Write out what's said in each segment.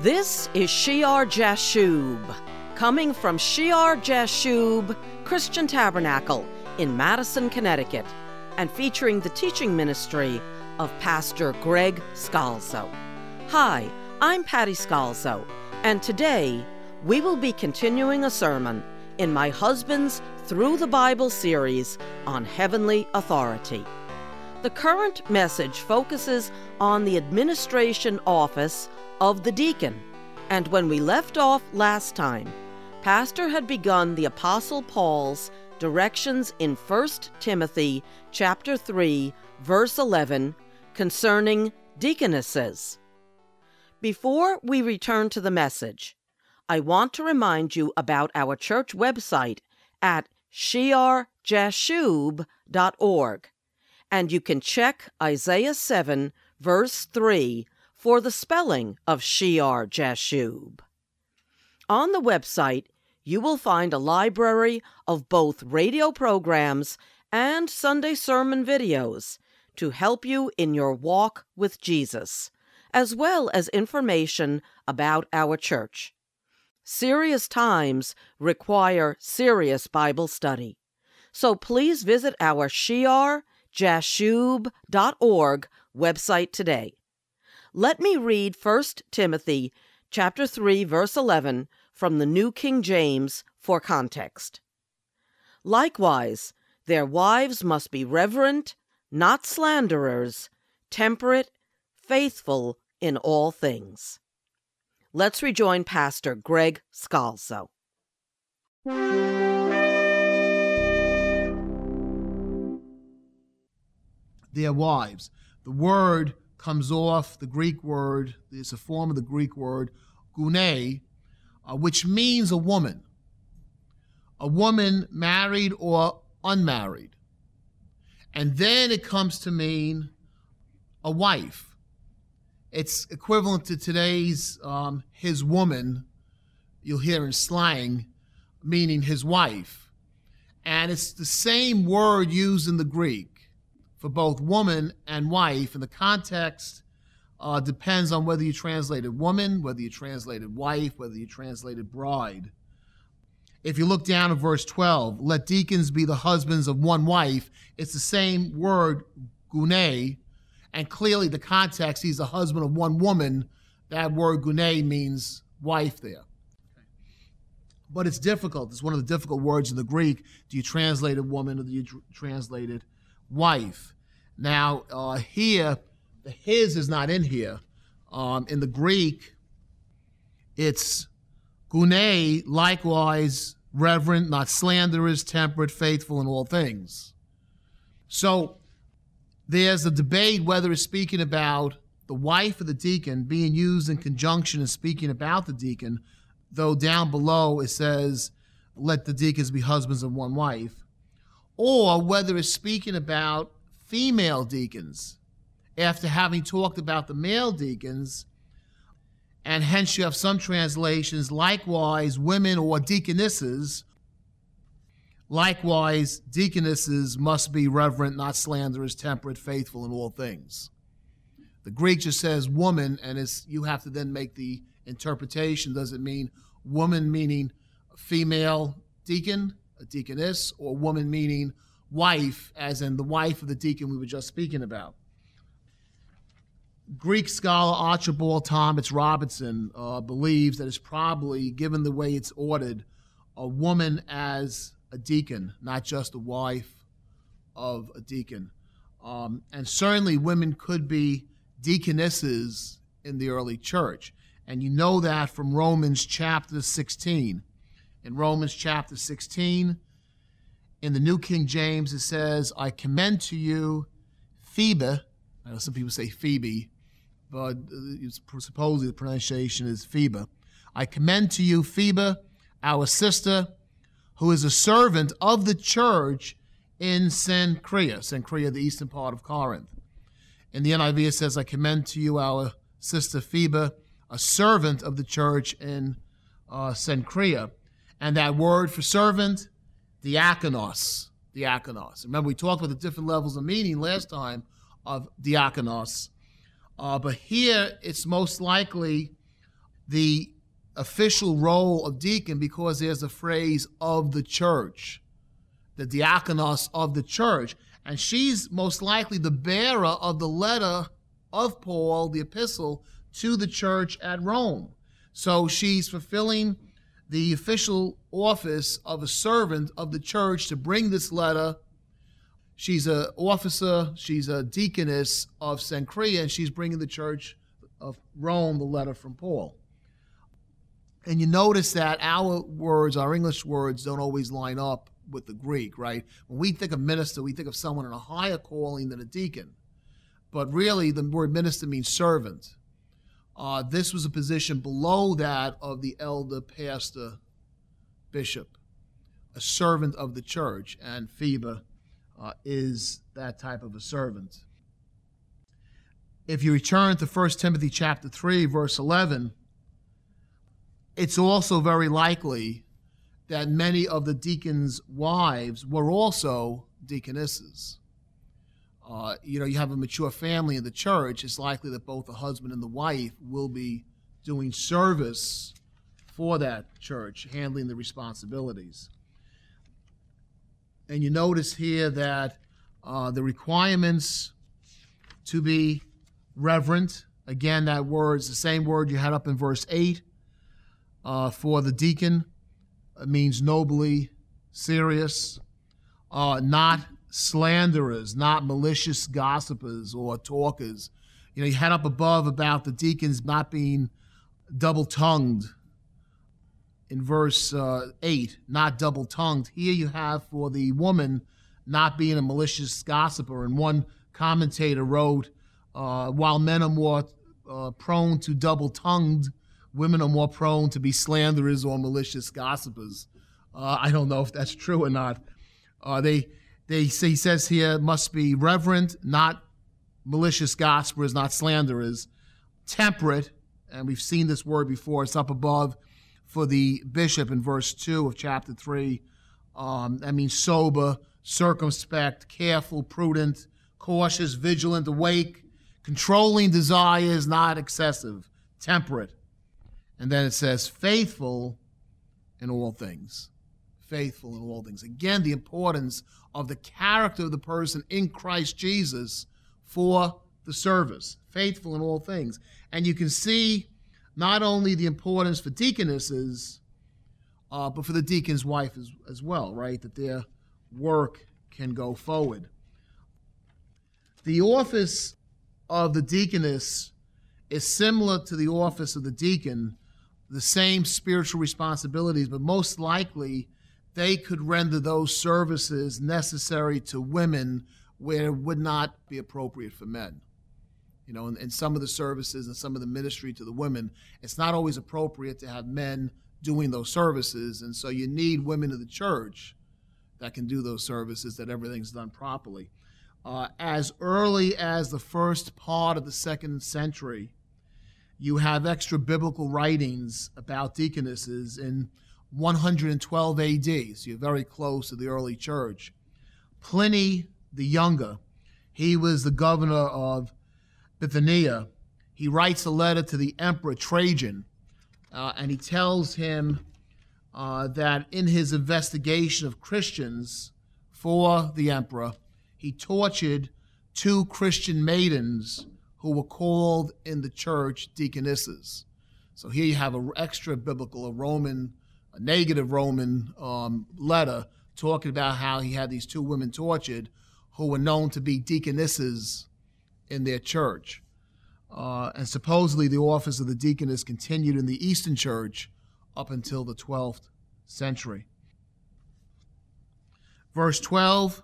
This is Shear Jashub, coming from Shear Jashub Christian Tabernacle in Madison, Connecticut, and featuring the teaching ministry of Pastor Greg Scalzo. Hi, I'm Patty Scalzo, and today we will be continuing a sermon in my husband's Through the Bible series on heavenly authority. The current message focuses on the administration office of the deacon, and when we left off last time, Pastor had begun the Apostle Paul's directions in 1 Timothy chapter 3 verse 11 concerning deaconesses. Before we return to the message, I want to remind you about our church website at shearjashub.org, and you can check Isaiah 7, verse 3, for the spelling of Shear Jashub. On the website, you will find a library of both radio programs and Sunday sermon videos to help you in your walk with Jesus, as well as information about our church. Serious times require serious Bible study. So please visit our shearjashub.org website today. Let me read 1 Timothy chapter 3 verse 11 from the New King James for context. Likewise, their wives must be reverent, not slanderers, temperate, faithful in all things. Let's rejoin Pastor Greg Scalzo. Their wives. The word comes off the Greek word, it's a form of the Greek word gune, uh, which means a woman. A woman married or unmarried. And then it comes to mean a wife it's equivalent to today's um, his woman, you'll hear in slang, meaning his wife. And it's the same word used in the Greek for both woman and wife. And the context uh, depends on whether you translated woman, whether you translated wife, whether you translated bride. If you look down at verse 12, let deacons be the husbands of one wife, it's the same word, gune, and clearly the context, he's the husband of one woman. That word gune means wife there. But it's difficult. It's one of the difficult words in the Greek. Do you translate it woman or do you tr- translate it wife? Now, uh, here, the his is not in here. Um, in the Greek, it's gune, likewise, reverent, not slanderous, temperate, faithful in all things. So there's a debate whether it's speaking about the wife of the deacon being used in conjunction and speaking about the deacon, though down below it says, let the deacons be husbands of one wife, or whether it's speaking about female deacons after having talked about the male deacons. And hence, you have some translations, likewise, women or deaconesses Likewise, deaconesses must be reverent, not slanderous, temperate, faithful in all things. The Greek just says woman, and it's, you have to then make the interpretation. Does it mean woman meaning female deacon, a deaconess, or woman meaning wife, as in the wife of the deacon we were just speaking about? Greek scholar Archibald Thomas Robertson uh, believes that it's probably, given the way it's ordered, a woman as a deacon, not just a wife of a deacon. Um, and certainly women could be deaconesses in the early church. And you know that from Romans chapter 16. In Romans chapter 16, in the New King James, it says, I commend to you Phoebe. I know some people say Phoebe, but supposedly the pronunciation is Phoebe. I commend to you Phoebe, our sister who is a servant of the church in Cenchrea, Cenchrea, the eastern part of Corinth. In the NIV, it says, I commend to you our sister Phoebe, a servant of the church in uh. And that word for servant, diakonos. Diakonos. Remember, we talked about the different levels of meaning last time of diakonos. Uh, but here, it's most likely the official role of deacon because there's a phrase of the church, the diakonos of the church. And she's most likely the bearer of the letter of Paul, the epistle, to the church at Rome. So she's fulfilling the official office of a servant of the church to bring this letter. She's an officer, she's a deaconess of Cenchrea, and she's bringing the church of Rome the letter from Paul. And you notice that our words, our English words, don't always line up with the Greek, right? When we think of minister, we think of someone in a higher calling than a deacon. But really, the word minister means servant. Uh, this was a position below that of the elder, pastor, bishop, a servant of the church, and Phoebe uh, is that type of a servant. If you return to 1 Timothy chapter 3, verse 11, it's also very likely that many of the deacons' wives were also deaconesses. Uh, you know, you have a mature family in the church, it's likely that both the husband and the wife will be doing service for that church, handling the responsibilities. And you notice here that uh, the requirements to be reverent, again, that word is the same word you had up in verse 8 uh, for the deacon, it means nobly serious, uh, not slanderers, not malicious gossipers or talkers. You know, you had up above about the deacons not being double tongued in verse uh, 8, not double tongued. Here you have for the woman not being a malicious gossiper. And one commentator wrote, uh, while men are more uh, prone to double tongued, women are more prone to be slanderers or malicious gossipers. Uh, I don't know if that's true or not. Uh, they they he says here must be reverent, not malicious gossipers, not slanderers, temperate, and we've seen this word before. It's up above for the bishop in verse two of chapter three. Um, that means sober, circumspect, careful, prudent, cautious, vigilant, awake, controlling desires, not excessive, temperate. And then it says faithful in all things faithful in all things. Again, the importance of the character of the person in Christ Jesus for the service, faithful in all things. And you can see not only the importance for deaconesses, uh, but for the deacon's wife as, as well, right? That their work can go forward. The office of the deaconess is similar to the office of the deacon, the same spiritual responsibilities, but most likely they could render those services necessary to women where it would not be appropriate for men. You know, in, some of the services and some of the ministry to the women, it's not always appropriate to have men doing those services. And so you need women in the church that can do those services, that everything's done properly. Uh, as early as the first part of the second century, you have extra biblical writings about deaconesses in 112 AD, so you're very close to the early church. Pliny the Younger, he was the governor of Bithynia. He writes a letter to the Emperor Trajan, uh, and he tells him uh, that in his investigation of Christians for the emperor, he tortured two Christian maidens who were called in the church deaconesses. So here you have an extra biblical, a Roman a negative Roman um, letter talking about how he had these two women tortured who were known to be deaconesses in their church. Uh, and supposedly the office of the deaconess continued in the Eastern Church up until the 12th century. Verse 12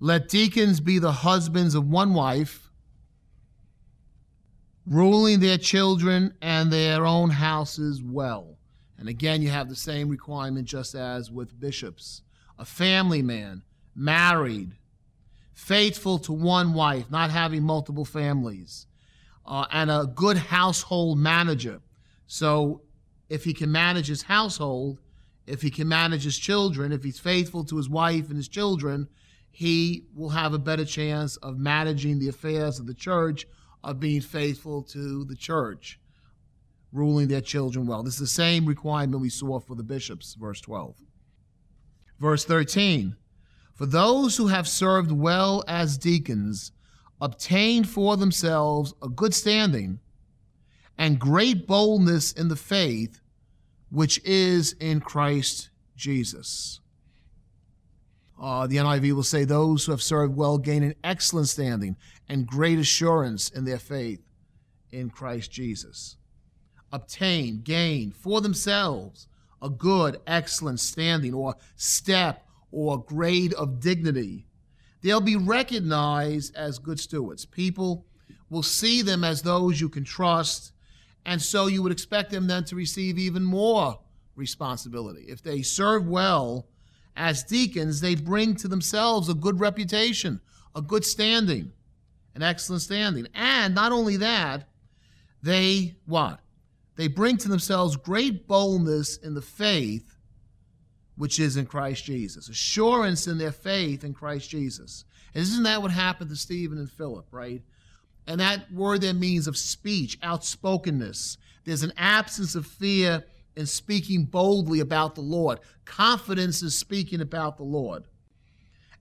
Let deacons be the husbands of one wife, ruling their children and their own houses well. And again, you have the same requirement just as with bishops. A family man, married, faithful to one wife, not having multiple families, uh, and a good household manager. So if he can manage his household, if he can manage his children, if he's faithful to his wife and his children, he will have a better chance of managing the affairs of the church, of being faithful to the church ruling their children well. This is the same requirement we saw for the bishops, verse 12. Verse 13 For those who have served well as deacons obtained for themselves a good standing and great boldness in the faith which is in Christ Jesus. Uh, the NIV will say, Those who have served well gain an excellent standing and great assurance in their faith in Christ Jesus. Obtain, gain for themselves a good, excellent standing or step or grade of dignity. They'll be recognized as good stewards. People will see them as those you can trust, and so you would expect them then to receive even more responsibility. If they serve well, as deacons, they bring to themselves a good reputation, a good standing, an excellent standing. And not only that, they what? They bring to themselves great boldness in the faith which is in Christ Jesus, assurance in their faith in Christ Jesus. And isn't that what happened to Stephen and Philip, right? And that word there means of speech, outspokenness. There's an absence of fear in speaking boldly about the Lord. Confidence is speaking about the Lord.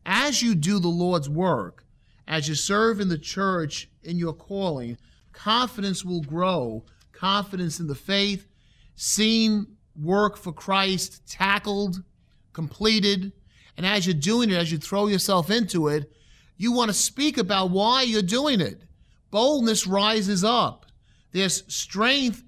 As you do the Lord's work, as you serve in the church in your calling, confidence will grow. Confidence in the faith, seen work for Christ tackled, completed. And as you're doing it, as you throw yourself into it, you want to speak about why you're doing it. Boldness rises up. There's strength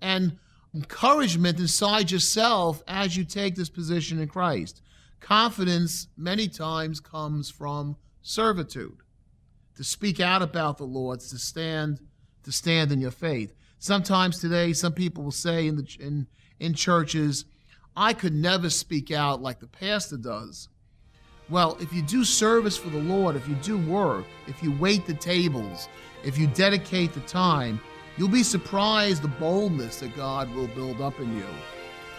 and encouragement inside yourself as you take this position in Christ. Confidence many times comes from servitude. To speak out about the Lord, to stand, to stand in your faith. Sometimes today, some people will say in the in in churches, "I could never speak out like the pastor does." Well, if you do service for the Lord, if you do work, if you wait the tables, if you dedicate the time, You'll be surprised the boldness that God will build up in you,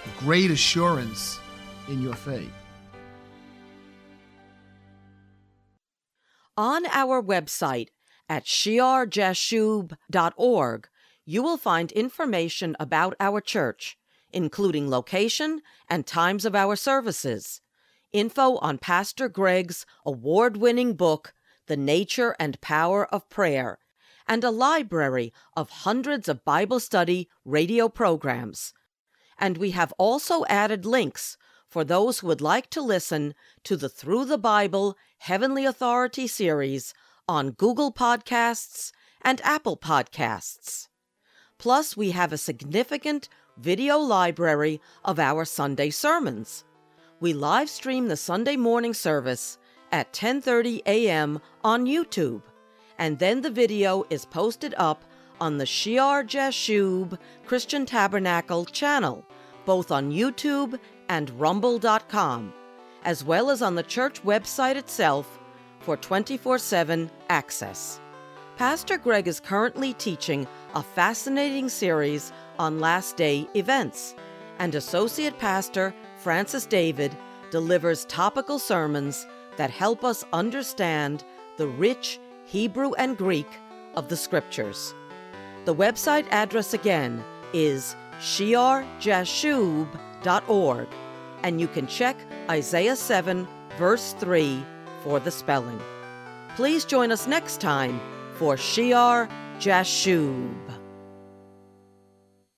the great assurance in your faith. On our website at shearjashub.org, you will find information about our church, including location and times of our services, info on Pastor Greg's award winning book, The Nature and Power of Prayer and a library of hundreds of Bible study radio programs. And we have also added links for those who would like to listen to the Through the Bible Heavenly Authority series on Google Podcasts and Apple Podcasts. Plus, we have a significant video library of our Sunday sermons. We live stream the Sunday morning service at 10:30 a.m. on YouTube and then the video is posted up on the Shear Jashub Christian Tabernacle channel, both on YouTube and Rumble.com, as well as on the church website itself for 24 7 access. Pastor Greg is currently teaching a fascinating series on last day events, and Associate Pastor Francis David delivers topical sermons that help us understand the rich Hebrew and Greek of the Scriptures. The website address again is shearjashub.org, and you can check Isaiah 7, verse 3 for the spelling. Please join us next time for Shear Jashub.